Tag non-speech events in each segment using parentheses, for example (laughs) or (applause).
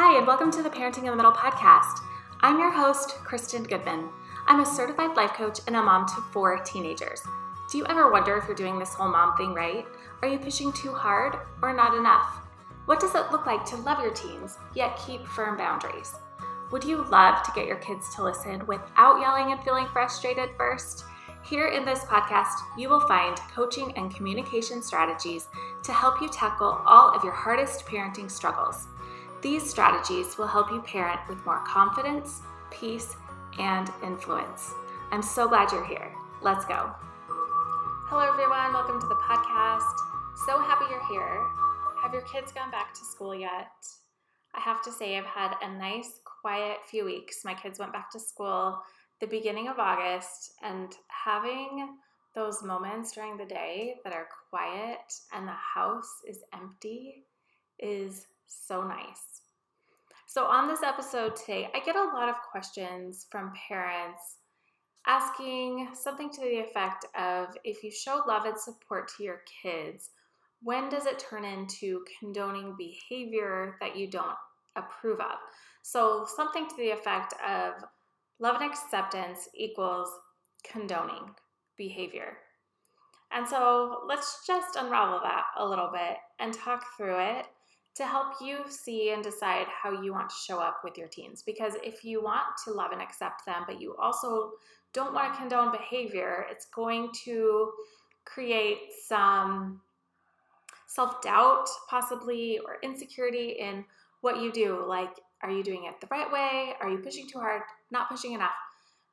Hi, and welcome to the Parenting in the Middle podcast. I'm your host, Kristen Goodman. I'm a certified life coach and a mom to four teenagers. Do you ever wonder if you're doing this whole mom thing right? Are you pushing too hard or not enough? What does it look like to love your teens, yet keep firm boundaries? Would you love to get your kids to listen without yelling and feeling frustrated first? Here in this podcast, you will find coaching and communication strategies to help you tackle all of your hardest parenting struggles. These strategies will help you parent with more confidence, peace, and influence. I'm so glad you're here. Let's go. Hello, everyone. Welcome to the podcast. So happy you're here. Have your kids gone back to school yet? I have to say, I've had a nice, quiet few weeks. My kids went back to school the beginning of August, and having those moments during the day that are quiet and the house is empty is so nice. So, on this episode today, I get a lot of questions from parents asking something to the effect of if you show love and support to your kids, when does it turn into condoning behavior that you don't approve of? So, something to the effect of love and acceptance equals condoning behavior. And so, let's just unravel that a little bit and talk through it to help you see and decide how you want to show up with your teens. Because if you want to love and accept them, but you also don't want to condone behavior, it's going to create some self doubt, possibly, or insecurity in what you do. Like, are you doing it the right way? Are you pushing too hard? Not pushing enough?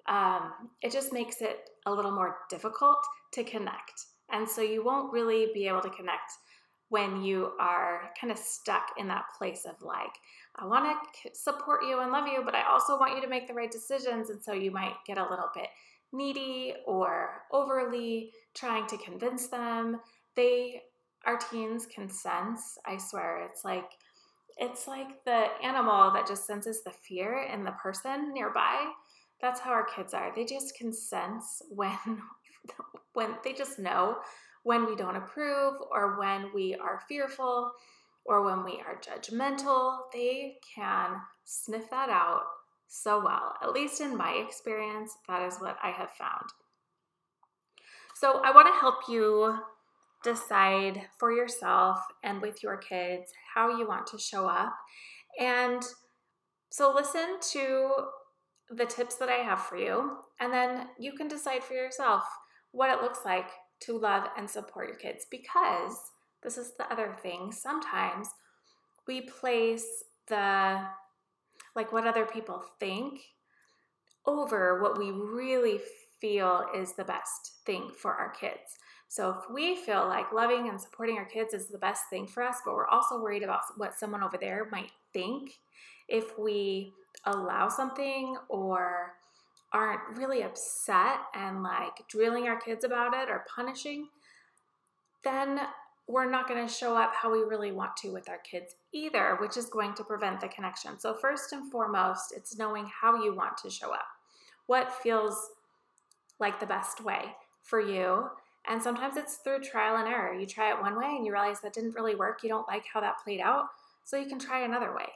Um, it just makes it a little more difficult to connect. And so you won't really be able to connect when you are kind of stuck in that place of like, I want to support you and love you, but I also want you to make the right decisions. And so you might get a little bit needy or overly trying to convince them. They, our teens can sense, I swear, it's like, it's like the animal that just senses the fear in the person nearby. That's how our kids are. They just can sense when (laughs) when they just know when we don't approve or when we are fearful or when we are judgmental. They can sniff that out so well. At least in my experience, that is what I have found. So, I want to help you decide for yourself and with your kids how you want to show up. And so, listen to the tips that I have for you, and then you can decide for yourself what it looks like to love and support your kids because this is the other thing. Sometimes we place the like what other people think over what we really feel is the best thing for our kids. So if we feel like loving and supporting our kids is the best thing for us, but we're also worried about what someone over there might think if we allow something or aren't really upset and like drilling our kids about it or punishing, then we're not going to show up how we really want to with our kids either, which is going to prevent the connection. So, first and foremost, it's knowing how you want to show up, what feels like the best way for you. And sometimes it's through trial and error. You try it one way and you realize that didn't really work. You don't like how that played out. So, you can try another way.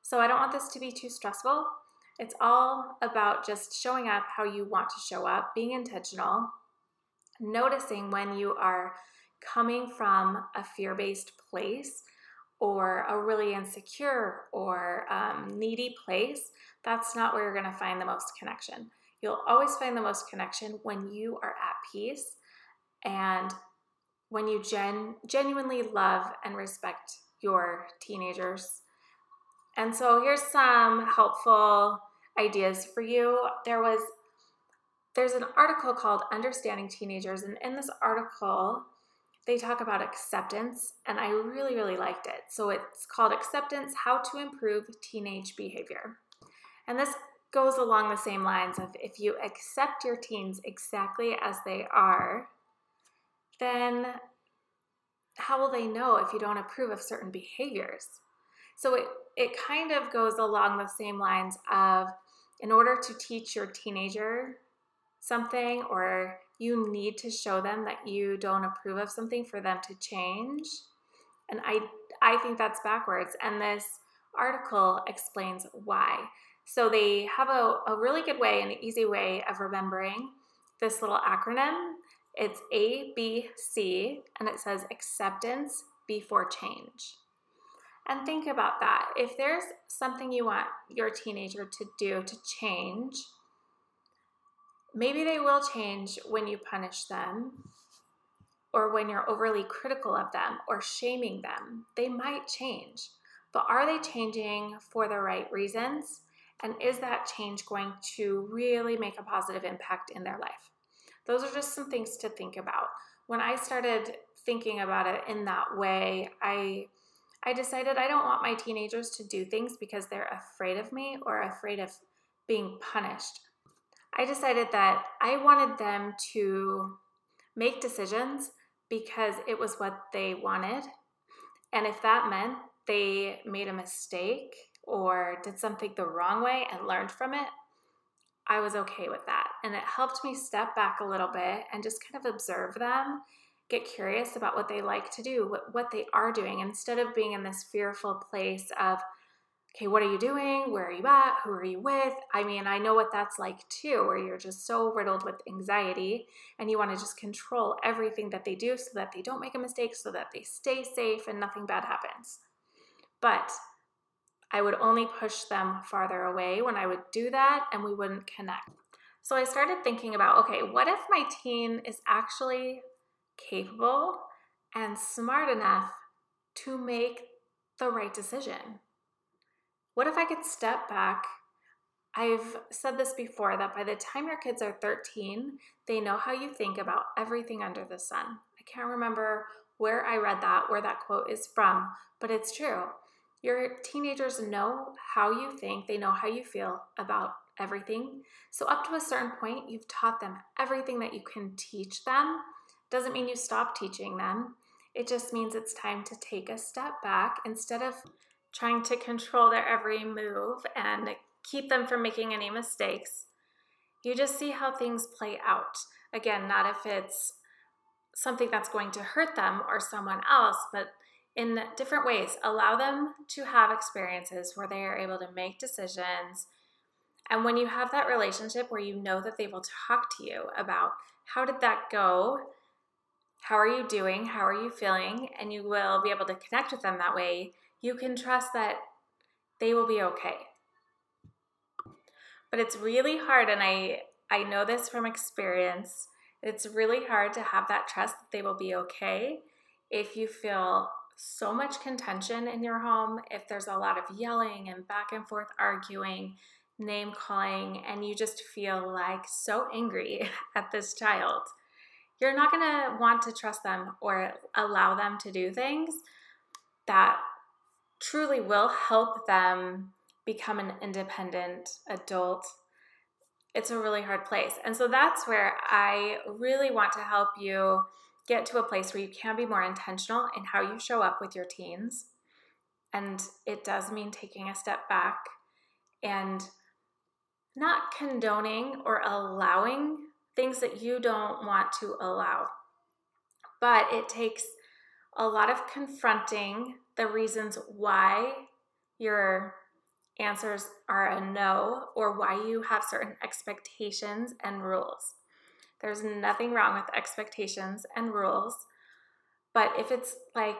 So, I don't want this to be too stressful. It's all about just showing up how you want to show up, being intentional, noticing when you are coming from a fear based place or a really insecure or um, needy place, that's not where you're going to find the most connection. You'll always find the most connection when you are at peace and when you gen- genuinely love and respect your teenagers. And so here's some helpful ideas for you. There was there's an article called Understanding Teenagers and in this article they talk about acceptance and I really really liked it. So it's called Acceptance: How to Improve Teenage Behavior. And this goes along the same lines of if you accept your teens exactly as they are, then how will they know if you don't approve of certain behaviors? So it, it kind of goes along the same lines of in order to teach your teenager something or you need to show them that you don't approve of something for them to change and i i think that's backwards and this article explains why. So they have a, a really good way, an easy way of remembering this little acronym. It's ABC, and it says acceptance before change. And think about that. If there's something you want your teenager to do to change, maybe they will change when you punish them or when you're overly critical of them or shaming them. They might change, but are they changing for the right reasons? And is that change going to really make a positive impact in their life? Those are just some things to think about. When I started thinking about it in that way, I I decided I don't want my teenagers to do things because they're afraid of me or afraid of being punished. I decided that I wanted them to make decisions because it was what they wanted. And if that meant they made a mistake or did something the wrong way and learned from it, I was okay with that. And it helped me step back a little bit and just kind of observe them, get curious about what they like to do, what, what they are doing, instead of being in this fearful place of, okay, what are you doing? Where are you at? Who are you with? I mean, I know what that's like too, where you're just so riddled with anxiety and you want to just control everything that they do so that they don't make a mistake, so that they stay safe and nothing bad happens. But I would only push them farther away when I would do that and we wouldn't connect. So I started thinking about okay, what if my teen is actually capable and smart enough to make the right decision? What if I could step back? I've said this before that by the time your kids are 13, they know how you think about everything under the sun. I can't remember where I read that, where that quote is from, but it's true. Your teenagers know how you think, they know how you feel about everything. So, up to a certain point, you've taught them everything that you can teach them. Doesn't mean you stop teaching them, it just means it's time to take a step back instead of trying to control their every move and keep them from making any mistakes. You just see how things play out. Again, not if it's something that's going to hurt them or someone else, but in different ways. Allow them to have experiences where they are able to make decisions. And when you have that relationship where you know that they will talk to you about how did that go? How are you doing? How are you feeling? And you will be able to connect with them that way. You can trust that they will be okay. But it's really hard, and I, I know this from experience. It's really hard to have that trust that they will be okay if you feel so much contention in your home, if there's a lot of yelling and back and forth arguing, name calling, and you just feel like so angry (laughs) at this child, you're not going to want to trust them or allow them to do things that truly will help them become an independent adult. It's a really hard place. And so that's where I really want to help you get to a place where you can be more intentional in how you show up with your teens. And it does mean taking a step back and not condoning or allowing things that you don't want to allow. But it takes a lot of confronting the reasons why your answers are a no or why you have certain expectations and rules. There's nothing wrong with expectations and rules. But if it's like,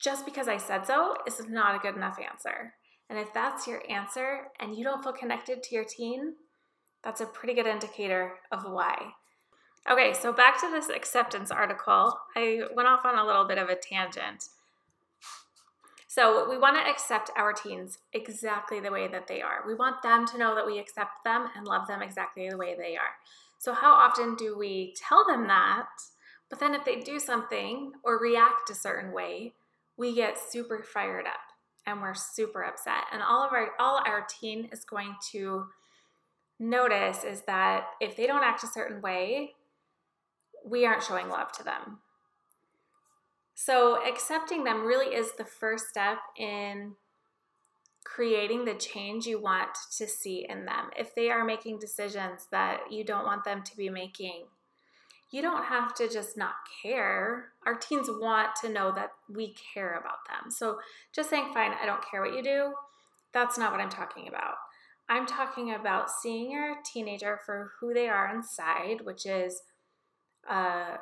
just because I said so is not a good enough answer. And if that's your answer and you don't feel connected to your teen, that's a pretty good indicator of why. Okay, so back to this acceptance article. I went off on a little bit of a tangent. So, we want to accept our teens exactly the way that they are. We want them to know that we accept them and love them exactly the way they are. So, how often do we tell them that? But then, if they do something or react a certain way, we get super fired up and we're super upset. And all of our all our teen is going to notice is that if they don't act a certain way, we aren't showing love to them. So, accepting them really is the first step in creating the change you want to see in them. If they are making decisions that you don't want them to be making, you don't have to just not care. Our teens want to know that we care about them. So just saying, fine, I don't care what you do, that's not what I'm talking about. I'm talking about seeing your teenager for who they are inside, which is, uh,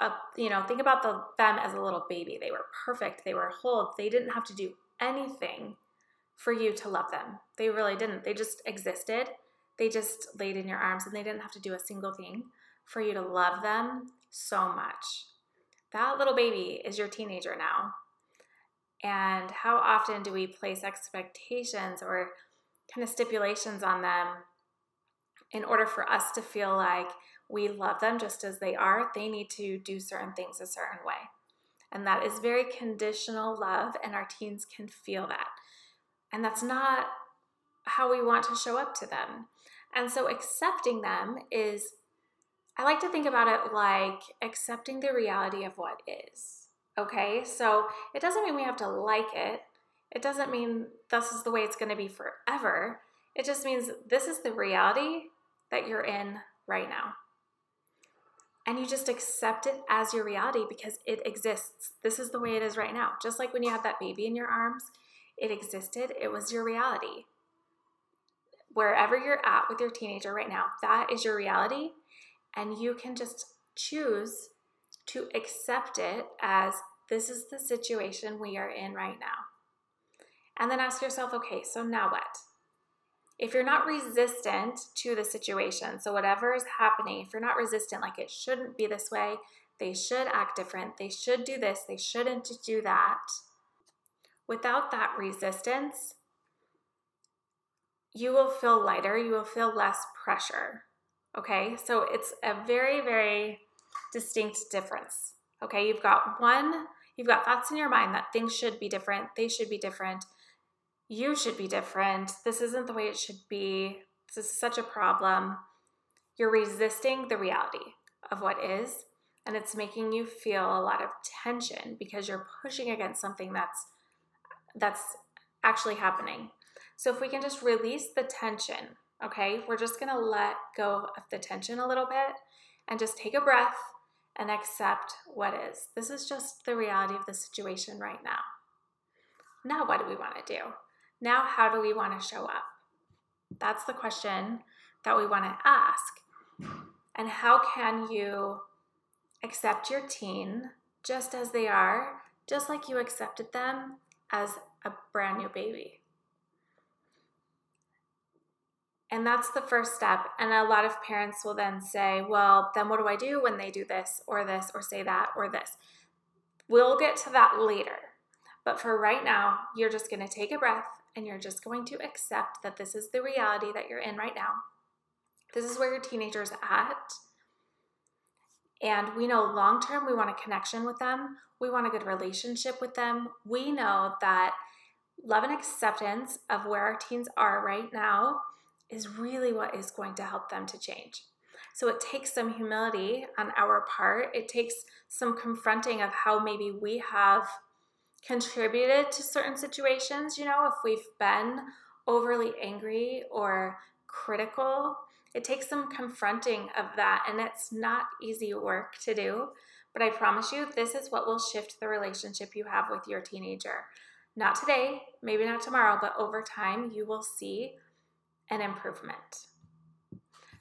a, you know, think about the, them as a little baby. They were perfect. They were whole. They didn't have to do anything for you to love them. They really didn't. They just existed. They just laid in your arms and they didn't have to do a single thing for you to love them so much. That little baby is your teenager now. And how often do we place expectations or kind of stipulations on them in order for us to feel like we love them just as they are? They need to do certain things a certain way. And that is very conditional love, and our teens can feel that. And that's not how we want to show up to them. And so accepting them is I like to think about it like accepting the reality of what is. Okay, so it doesn't mean we have to like it. It doesn't mean this is the way it's going to be forever. It just means this is the reality that you're in right now. And you just accept it as your reality because it exists. This is the way it is right now. Just like when you had that baby in your arms, it existed, it was your reality. Wherever you're at with your teenager right now, that is your reality and you can just choose to accept it as this is the situation we are in right now. And then ask yourself, okay, so now what? If you're not resistant to the situation, so whatever is happening, if you're not resistant, like it shouldn't be this way, they should act different, they should do this, they shouldn't do that. Without that resistance, you will feel lighter, you will feel less pressure. Okay, so it's a very, very distinct difference. Okay, you've got one, you've got thoughts in your mind that things should be different, they should be different, you should be different, this isn't the way it should be, this is such a problem. You're resisting the reality of what is, and it's making you feel a lot of tension because you're pushing against something that's that's actually happening. So if we can just release the tension Okay, we're just gonna let go of the tension a little bit and just take a breath and accept what is. This is just the reality of the situation right now. Now, what do we wanna do? Now, how do we wanna show up? That's the question that we wanna ask. And how can you accept your teen just as they are, just like you accepted them as a brand new baby? And that's the first step. And a lot of parents will then say, well, then what do I do when they do this or this or say that or this? We'll get to that later. But for right now, you're just going to take a breath and you're just going to accept that this is the reality that you're in right now. This is where your teenager's at. And we know long term, we want a connection with them. We want a good relationship with them. We know that love and acceptance of where our teens are right now is really what is going to help them to change. So it takes some humility on our part. It takes some confronting of how maybe we have contributed to certain situations. You know, if we've been overly angry or critical, it takes some confronting of that. And it's not easy work to do. But I promise you, this is what will shift the relationship you have with your teenager. Not today, maybe not tomorrow, but over time, you will see an improvement.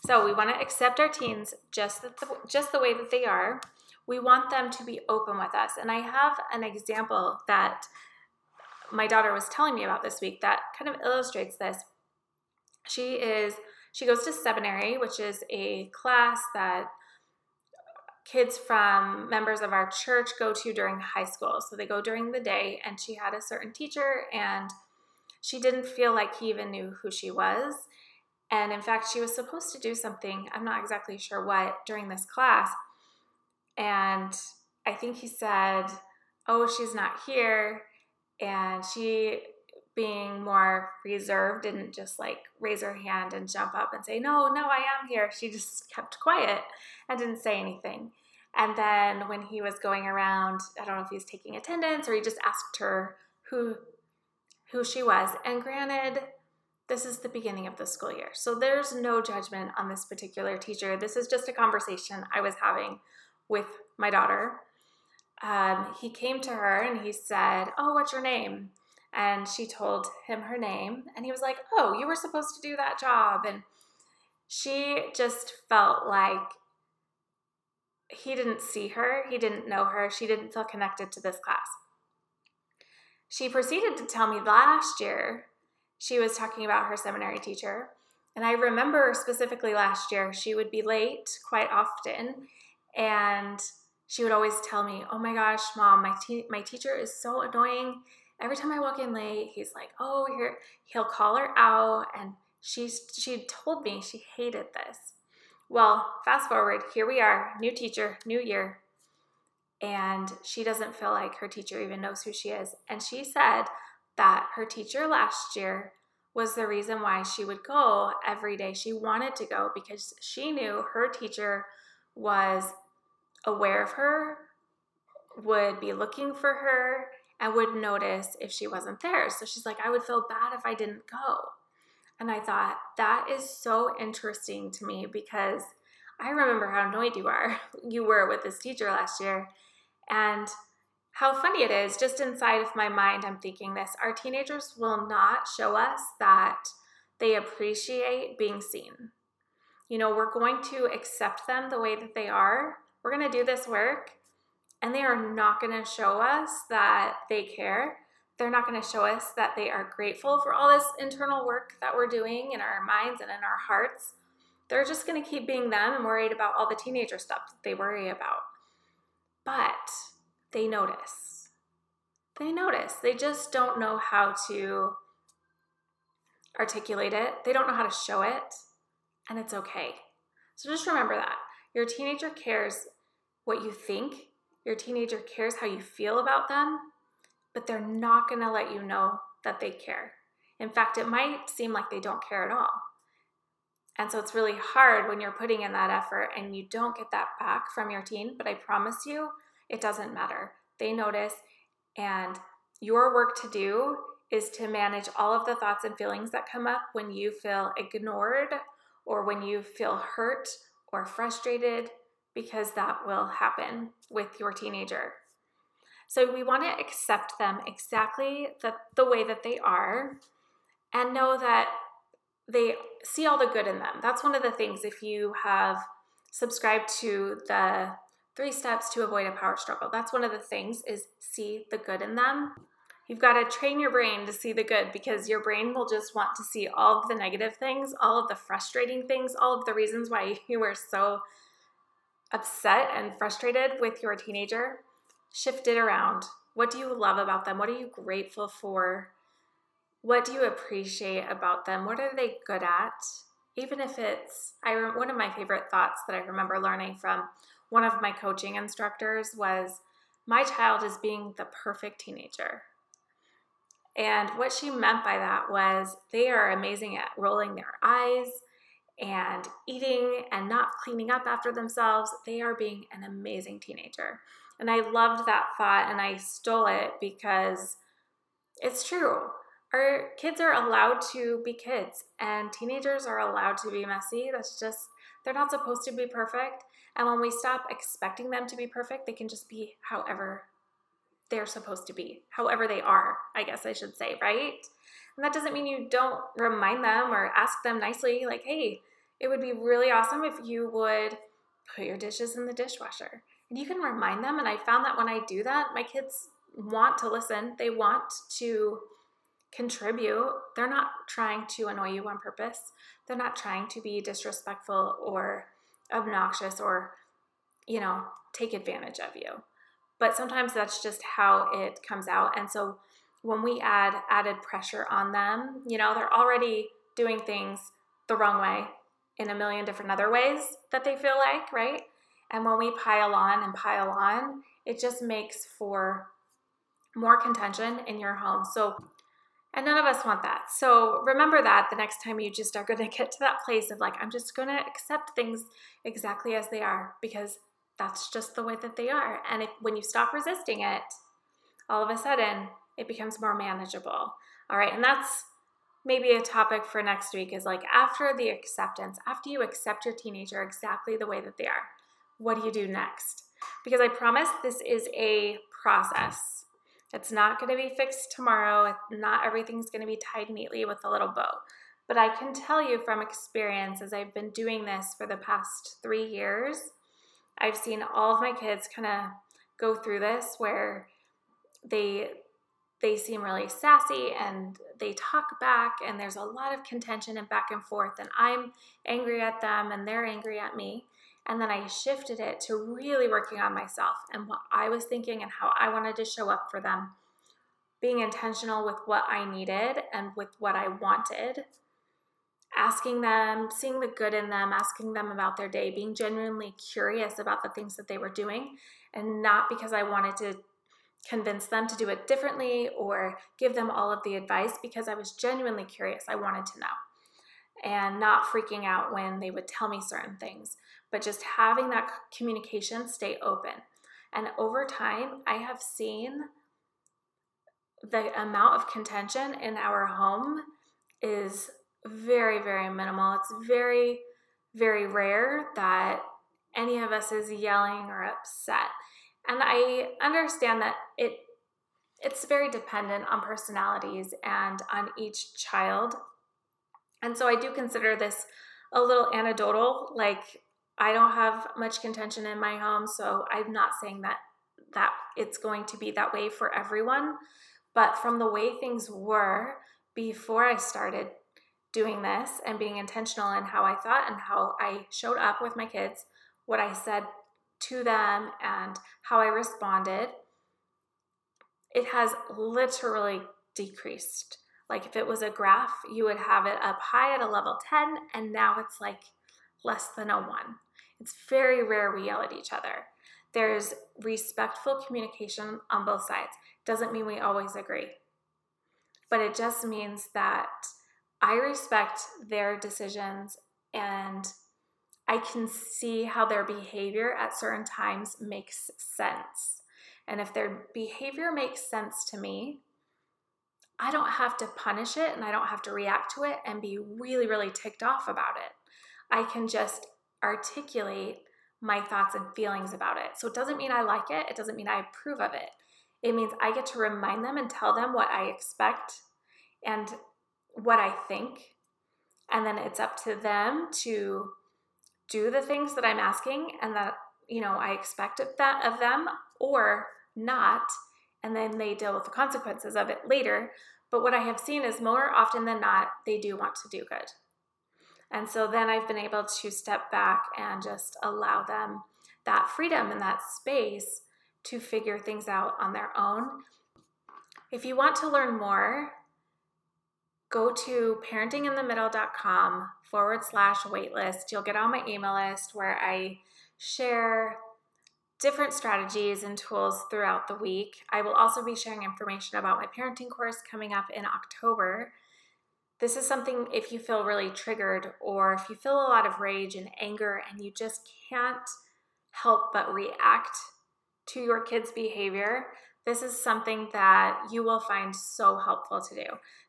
So we want to accept our teens just the, just the way that they are. We want them to be open with us. And I have an example that my daughter was telling me about this week that kind of illustrates this. She is she goes to seminary, which is a class that kids from members of our church go to during high school. So they go during the day and she had a certain teacher and she didn't feel like he even knew who she was. And in fact, she was supposed to do something, I'm not exactly sure what, during this class. And I think he said, Oh, she's not here. And she, being more reserved, didn't just like raise her hand and jump up and say, No, no, I am here. She just kept quiet and didn't say anything. And then when he was going around, I don't know if he was taking attendance or he just asked her who who she was. And granted, this is the beginning of the school year. So there's no judgment on this particular teacher. This is just a conversation I was having with my daughter. Um, he came to her and he said, Oh, what's your name? And she told him her name. And he was like, Oh, you were supposed to do that job. And she just felt like he didn't see her, he didn't know her, she didn't feel connected to this class. She proceeded to tell me last year she was talking about her seminary teacher. And I remember specifically last year, she would be late quite often. And she would always tell me, Oh my gosh, mom, my, te- my teacher is so annoying. Every time I walk in late, he's like, Oh, here, he'll call her out. And she's, she told me she hated this. Well, fast forward, here we are, new teacher, new year. And she doesn't feel like her teacher even knows who she is. And she said, that her teacher last year was the reason why she would go every day. She wanted to go because she knew her teacher was aware of her, would be looking for her, and would notice if she wasn't there. So she's like, I would feel bad if I didn't go. And I thought, that is so interesting to me because I remember how annoyed you are, (laughs) you were with this teacher last year. And how funny it is, just inside of my mind, I'm thinking this our teenagers will not show us that they appreciate being seen. You know, we're going to accept them the way that they are. We're going to do this work, and they are not going to show us that they care. They're not going to show us that they are grateful for all this internal work that we're doing in our minds and in our hearts. They're just going to keep being them and worried about all the teenager stuff that they worry about. But they notice. They notice. They just don't know how to articulate it, they don't know how to show it, and it's okay. So just remember that. Your teenager cares what you think, your teenager cares how you feel about them, but they're not going to let you know that they care. In fact, it might seem like they don't care at all. And so it's really hard when you're putting in that effort and you don't get that back from your teen, but I promise you, it doesn't matter. They notice, and your work to do is to manage all of the thoughts and feelings that come up when you feel ignored or when you feel hurt or frustrated, because that will happen with your teenager. So we want to accept them exactly the, the way that they are and know that they see all the good in them. That's one of the things if you have subscribed to the Three steps to avoid a power struggle. That's one of the things is see the good in them. You've got to train your brain to see the good because your brain will just want to see all of the negative things, all of the frustrating things, all of the reasons why (laughs) you were so upset and frustrated with your teenager. Shift it around. What do you love about them? What are you grateful for? What do you appreciate about them? What are they good at? Even if it's I one of my favorite thoughts that I remember learning from one of my coaching instructors was my child is being the perfect teenager. And what she meant by that was they are amazing at rolling their eyes and eating and not cleaning up after themselves. They are being an amazing teenager. And I loved that thought and I stole it because it's true. Our kids are allowed to be kids and teenagers are allowed to be messy. That's just, they're not supposed to be perfect. And when we stop expecting them to be perfect, they can just be however they're supposed to be, however they are, I guess I should say, right? And that doesn't mean you don't remind them or ask them nicely, like, hey, it would be really awesome if you would put your dishes in the dishwasher. And you can remind them. And I found that when I do that, my kids want to listen, they want to contribute. They're not trying to annoy you on purpose, they're not trying to be disrespectful or obnoxious or, you know, take advantage of you. But sometimes that's just how it comes out. And so when we add added pressure on them, you know, they're already doing things the wrong way in a million different other ways that they feel like, right? And when we pile on and pile on, it just makes for more contention in your home. So and none of us want that. So remember that the next time you just are going (laughs) to get to that place of like, I'm just going to accept things exactly as they are because that's just the way that they are. And if, when you stop resisting it, all of a sudden it becomes more manageable. All right. And that's maybe a topic for next week is like after the acceptance, after you accept your teenager exactly the way that they are, what do you do next? Because I promise this is a process. It's not going to be fixed tomorrow. Not everything's going to be tied neatly with a little bow. But I can tell you from experience, as I've been doing this for the past three years, I've seen all of my kids kind of go through this where they they seem really sassy and they talk back and there's a lot of contention and back and forth and I'm angry at them and they're angry at me. And then I shifted it to really working on myself and what I was thinking and how I wanted to show up for them. Being intentional with what I needed and with what I wanted. Asking them, seeing the good in them, asking them about their day, being genuinely curious about the things that they were doing, and not because I wanted to convince them to do it differently or give them all of the advice because I was genuinely curious. I wanted to know and not freaking out when they would tell me certain things, but just having that communication stay open. And over time, I have seen the amount of contention in our home is very, very minimal. It's very, very rare that any of us is yelling or upset. And I understand that it it's very dependent on personalities and on each child. And so I do consider this a little anecdotal, like I don't have much contention in my home, so I'm not saying that that it's going to be that way for everyone, but from the way things were before I started doing this and being intentional in how I thought and how I showed up with my kids, what I said to them and how I responded, it has literally decreased. Like if it was a graph, you would have it up high at a level 10, and now it's like less than a 1. It's very rare we yell at each other. There's respectful communication on both sides. Doesn't mean we always agree, but it just means that I respect their decisions and I can see how their behavior at certain times makes sense. And if their behavior makes sense to me, I don't have to punish it and I don't have to react to it and be really, really ticked off about it. I can just articulate my thoughts and feelings about it. So it doesn't mean I like it, it doesn't mean I approve of it. It means I get to remind them and tell them what I expect and what I think. And then it's up to them to do the things that I'm asking and that, you know, I expect of that of them or not, and then they deal with the consequences of it later. But what I have seen is more often than not, they do want to do good. And so then I've been able to step back and just allow them that freedom and that space to figure things out on their own. If you want to learn more, go to parentinginthemiddle.com forward slash waitlist. You'll get on my email list where I share different strategies and tools throughout the week. I will also be sharing information about my parenting course coming up in October. This is something if you feel really triggered or if you feel a lot of rage and anger and you just can't help but react to your kids' behavior, this is something that you will find so helpful to do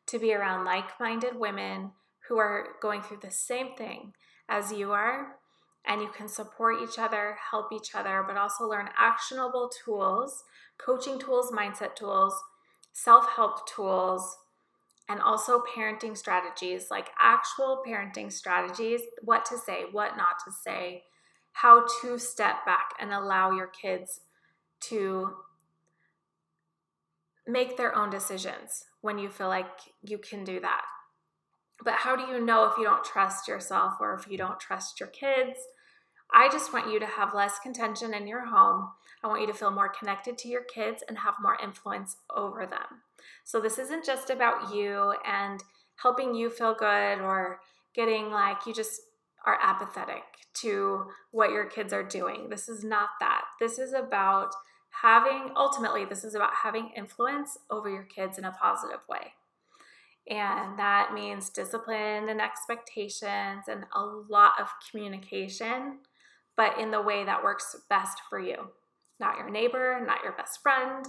to be around like minded women who are going through the same thing as you are. And you can support each other, help each other, but also learn actionable tools, coaching tools, mindset tools, self help tools, and also parenting strategies like actual parenting strategies what to say, what not to say, how to step back and allow your kids to make their own decisions when you feel like you can do that. But how do you know if you don't trust yourself or if you don't trust your kids? I just want you to have less contention in your home. I want you to feel more connected to your kids and have more influence over them. So, this isn't just about you and helping you feel good or getting like you just are apathetic to what your kids are doing. This is not that. This is about having, ultimately, this is about having influence over your kids in a positive way. And that means discipline and expectations and a lot of communication, but in the way that works best for you. Not your neighbor, not your best friend,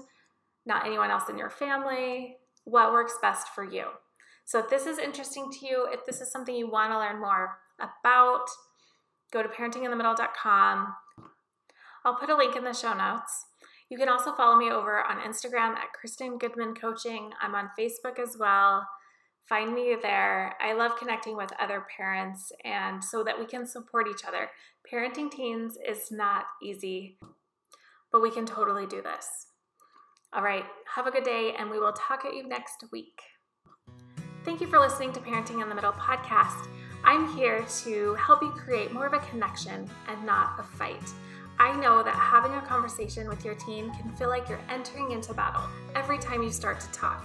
not anyone else in your family. What works best for you? So if this is interesting to you, if this is something you want to learn more about, go to parentinginthemiddle.com. I'll put a link in the show notes. You can also follow me over on Instagram at Kristen Goodman Coaching. I'm on Facebook as well. Find me there. I love connecting with other parents and so that we can support each other. Parenting teens is not easy, but we can totally do this. All right, have a good day, and we will talk at you next week. Thank you for listening to Parenting in the Middle podcast. I'm here to help you create more of a connection and not a fight. I know that having a conversation with your teen can feel like you're entering into battle every time you start to talk.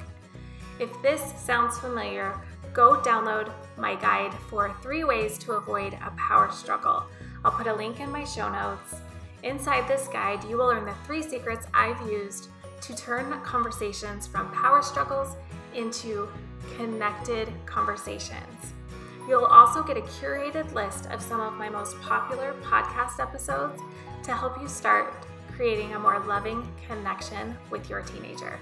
If this sounds familiar, go download my guide for three ways to avoid a power struggle. I'll put a link in my show notes. Inside this guide, you will learn the three secrets I've used to turn conversations from power struggles into connected conversations. You'll also get a curated list of some of my most popular podcast episodes to help you start creating a more loving connection with your teenager.